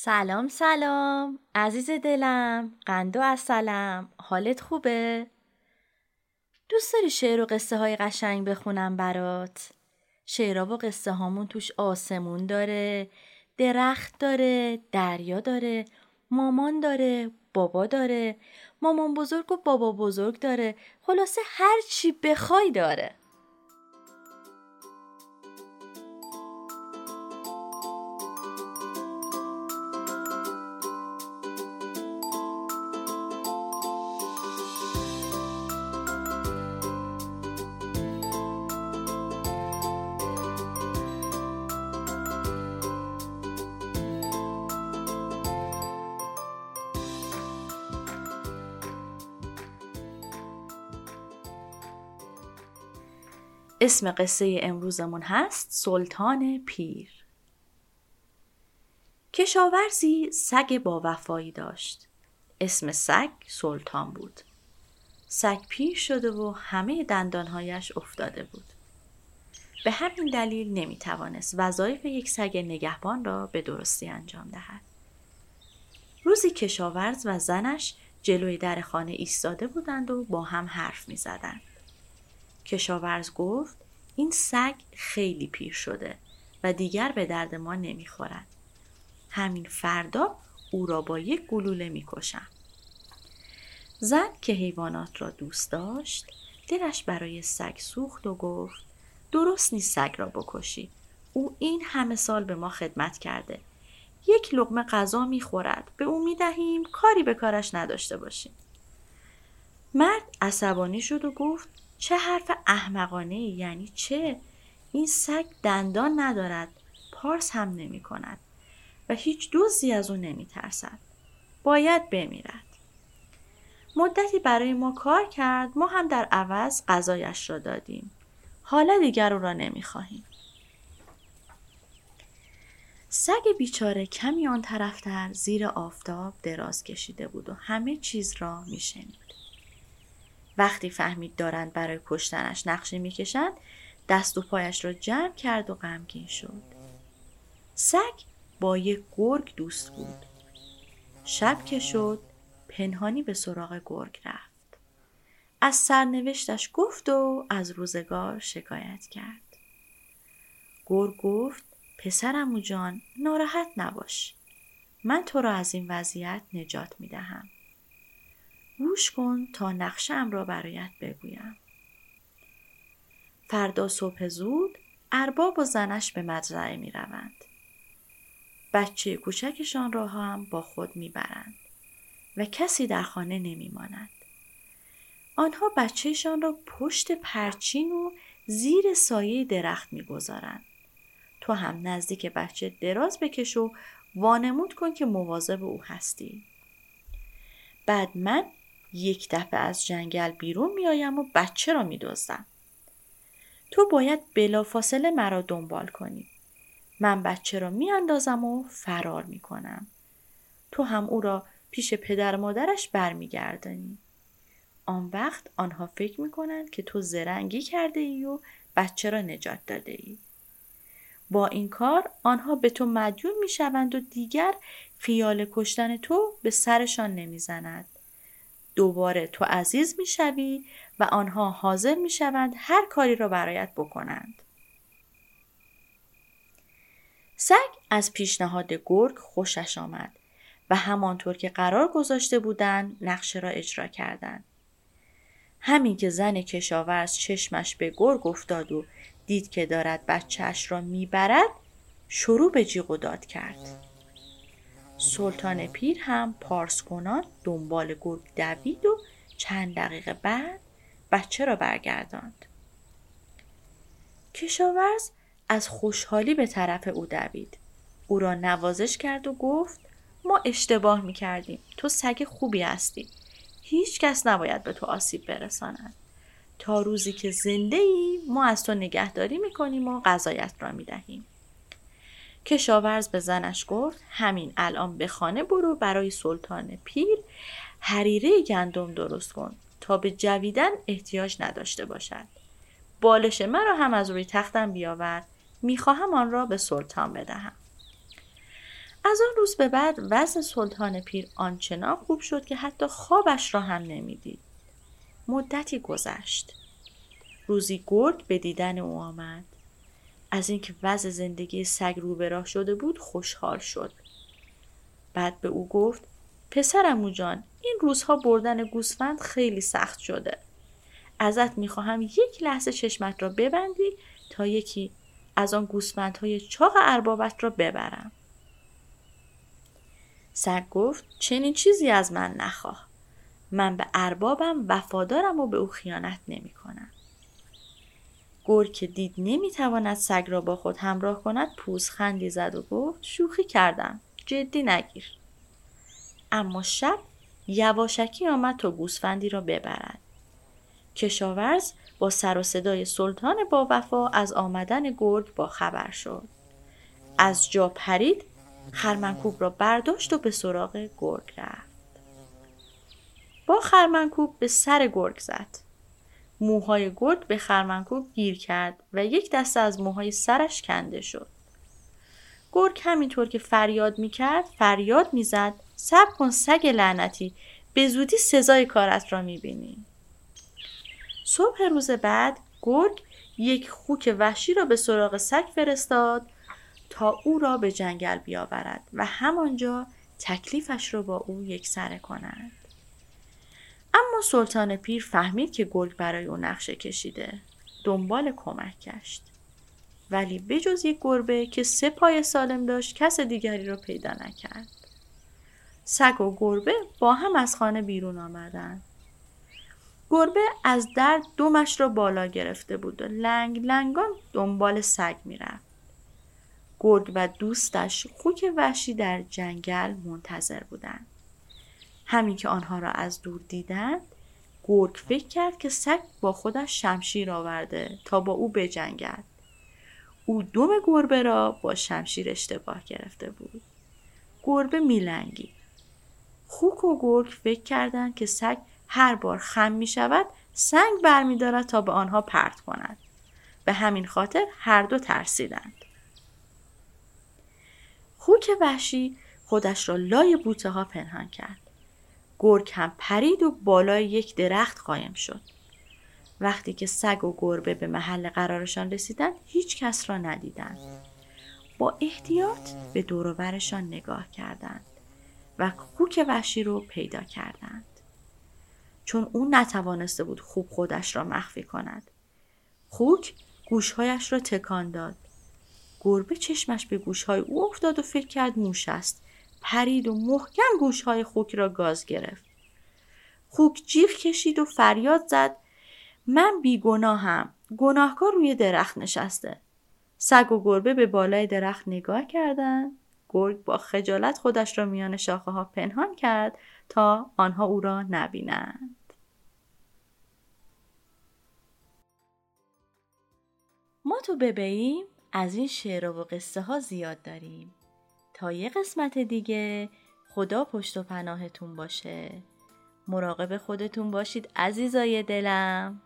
سلام سلام عزیز دلم قند و اصلم حالت خوبه؟ دوست داری شعر و قصه های قشنگ بخونم برات؟ شعرها و قصه هامون توش آسمون داره درخت داره دریا داره مامان داره بابا داره مامان بزرگ و بابا بزرگ داره خلاصه هر چی بخوای داره اسم قصه امروزمون هست سلطان پیر. کشاورزی سگ با وفایی داشت. اسم سگ سلطان بود. سگ پیر شده و همه دندانهایش افتاده بود. به همین دلیل نمی توانست وظایف یک سگ نگهبان را به درستی انجام دهد. روزی کشاورز و زنش جلوی در خانه ایستاده بودند و با هم حرف می زدند. کشاورز گفت این سگ خیلی پیر شده و دیگر به درد ما نمی‌خورد. همین فردا او را با یک گلوله می‌کشم. زن که حیوانات را دوست داشت دلش برای سگ سوخت و گفت درست نیست سگ را بکشی. او این همه سال به ما خدمت کرده. یک لقمه غذا می‌خورد. به او می‌دهیم کاری به کارش نداشته باشیم. مرد عصبانی شد و گفت چه حرف احمقانه یعنی چه؟ این سگ دندان ندارد پارس هم نمی کند و هیچ دوزی از او نمی ترسد. باید بمیرد. مدتی برای ما کار کرد ما هم در عوض غذایش را دادیم. حالا دیگر او را نمی خواهیم. سگ بیچاره کمی آن طرفتر زیر آفتاب دراز کشیده بود و همه چیز را می شنید. وقتی فهمید دارند برای کشتنش نقشه می‌کشند دست و پایش را جمع کرد و غمگین شد. سگ با یک گرگ دوست بود. شب که شد پنهانی به سراغ گرگ رفت. از سرنوشتش گفت و از روزگار شکایت کرد. گرگ گفت پسرمو جان ناراحت نباش. من تو را از این وضعیت نجات می دهم. گوش کن تا نقشم را برایت بگویم. فردا صبح زود ارباب و زنش به مزرعه می روند. بچه کوچکشان را هم با خود می برند و کسی در خانه نمی ماند. آنها بچهشان را پشت پرچین و زیر سایه درخت می‌گذارند. تو هم نزدیک بچه دراز بکش و وانمود کن که مواظب او هستی. بعد من یک دفعه از جنگل بیرون میآیم و بچه را میدزدم تو باید بلافاصله مرا دنبال کنی من بچه را میاندازم و فرار می‌کنم تو هم او را پیش پدر مادرش برمیگردانی آن وقت آنها فکر می‌کنند که تو زرنگی کرده ای و بچه را نجات داده ای. با این کار آنها به تو مدیون می‌شوند و دیگر خیال کشتن تو به سرشان نمی‌زند. دوباره تو عزیز می‌شوی و آنها حاضر می‌شوند هر کاری را برایت بکنند. سگ از پیشنهاد گرگ خوشش آمد و همانطور که قرار گذاشته بودند نقشه را اجرا کردند. همین که زن کشاورز چشمش به گرگ افتاد و دید که دارد بچهش را می‌برد شروع به جیغ و داد کرد. سلطان پیر هم پارس کنان دنبال گرگ دوید و چند دقیقه بعد بچه را برگرداند. کشاورز از خوشحالی به طرف او دوید. او را نوازش کرد و گفت ما اشتباه می کردیم. تو سگ خوبی هستی. هیچ کس نباید به تو آسیب برساند. تا روزی که زنده ای ما از تو نگهداری می کنیم و غذایت را می دهیم. کشاورز به زنش گفت همین الان به خانه برو برای سلطان پیر حریره گندم درست کن تا به جویدن احتیاج نداشته باشد بالش مرا هم از روی تختم بیاور می‌خواهم آن را به سلطان بدهم. از آن روز به بعد وضع سلطان پیر آنچنان خوب شد که حتی خوابش را هم نمی‌دید. مدتی گذشت. روزی گرگ به دیدن او آمد. از اینکه وضع زندگی سگ رو به راه شده بود خوشحال شد. بعد به او گفت پسرمو جان این روزها بردن گوسفند خیلی سخت شده. ازت می‌خواهم یک لحظه چشمت را ببندی تا یکی از آن گوسفندهای چاق اربابت را ببرم. سگ گفت چنین چیزی از من نخواه. من به اربابم وفادارم و به او خیانت نمی کنم. گرگ که دید نمی‌تواند سگ را با خود همراه کند خندی زد و گفت شوخی کردم جدی نگیر. اما شب یواشکی آمد تا گوسفندی را ببرد. کشاورز با سر و صدای سلطان با وفا از آمدن گرگ با خبر شد. از جا پرید خرمنکوب را برداشت و به سراغ گرگ رفت. با خرمنکوب به سر گرگ زد. موهای گرگ به خرمنکوب گیر کرد و یک دسته از موهای سرش کنده شد. گرگ همینطور که فریاد می‌کرد فریاد می‌زد. صبر کن سگ لعنتی به زودی سزای کارت را می‌بینی. صبح روز بعد گرگ یک خوک وحشی را به سراغ سگ فرستاد تا او را به جنگل بیاورد و همانجا تکلیفش را با او یک سره کند. اما سلطان پیر فهمید که گرگ برای او نقشه کشیده. دنبال کمک گشت. ولی بجز یک گربه که سه پای سالم داشت کس دیگری را پیدا نکرد. سگ و گربه با هم از خانه بیرون آمدند. گربه از در دومش را بالا گرفته بود و لنگ لنگان دنبال سگ می‌رفت. گرگ و دوستش خوک وحشی در جنگل منتظر بودند. همین که آنها را از دور دیدند گرگ فکر کرد که سگ با خودش شمشیر آورده تا با او بجنگد. او دم گربه را با شمشیر اشتباه گرفته بود. گربه میلنگید. خوک و گرگ فکر کردند که سگ هر بار خم می شود سنگ برمیدارد تا به آنها پرت کند. به همین خاطر هر دو ترسیدند. خوک وحشی خودش را لای بوته ها پنهان کرد. گرگ هم پرید و بالای یک درخت قایم شد. وقتی که سگ و گربه به محل قرارشان رسیدند هیچ کس را ندیدند. با احتیاط به دوروبرشان نگاه کردند و خوک وحشی رو پیدا کردند. چون او نتوانسته بود خوب خودش را مخفی کند. خوک گوشهایش را تکان داد گربه چشمش به گوشهای او افتاد و فکر کرد موش است پرید و محکم گوشهای خوک را گاز گرفت. خوک جیغ کشید و فریاد زد من بیگناهم گناهکار روی درخت نشسته. سگ و گربه به بالای درخت نگاه کردند. گرگ با خجالت خودش را میان شاخه ها پنهان کرد تا آنها او را نبینند. ما تو ببینیم از این شعر و قصه ها زیاد داریم. تا یه قسمت دیگه. خدا پشت و پناهتون باشه. مراقب خودتون باشید عزیزای دلم.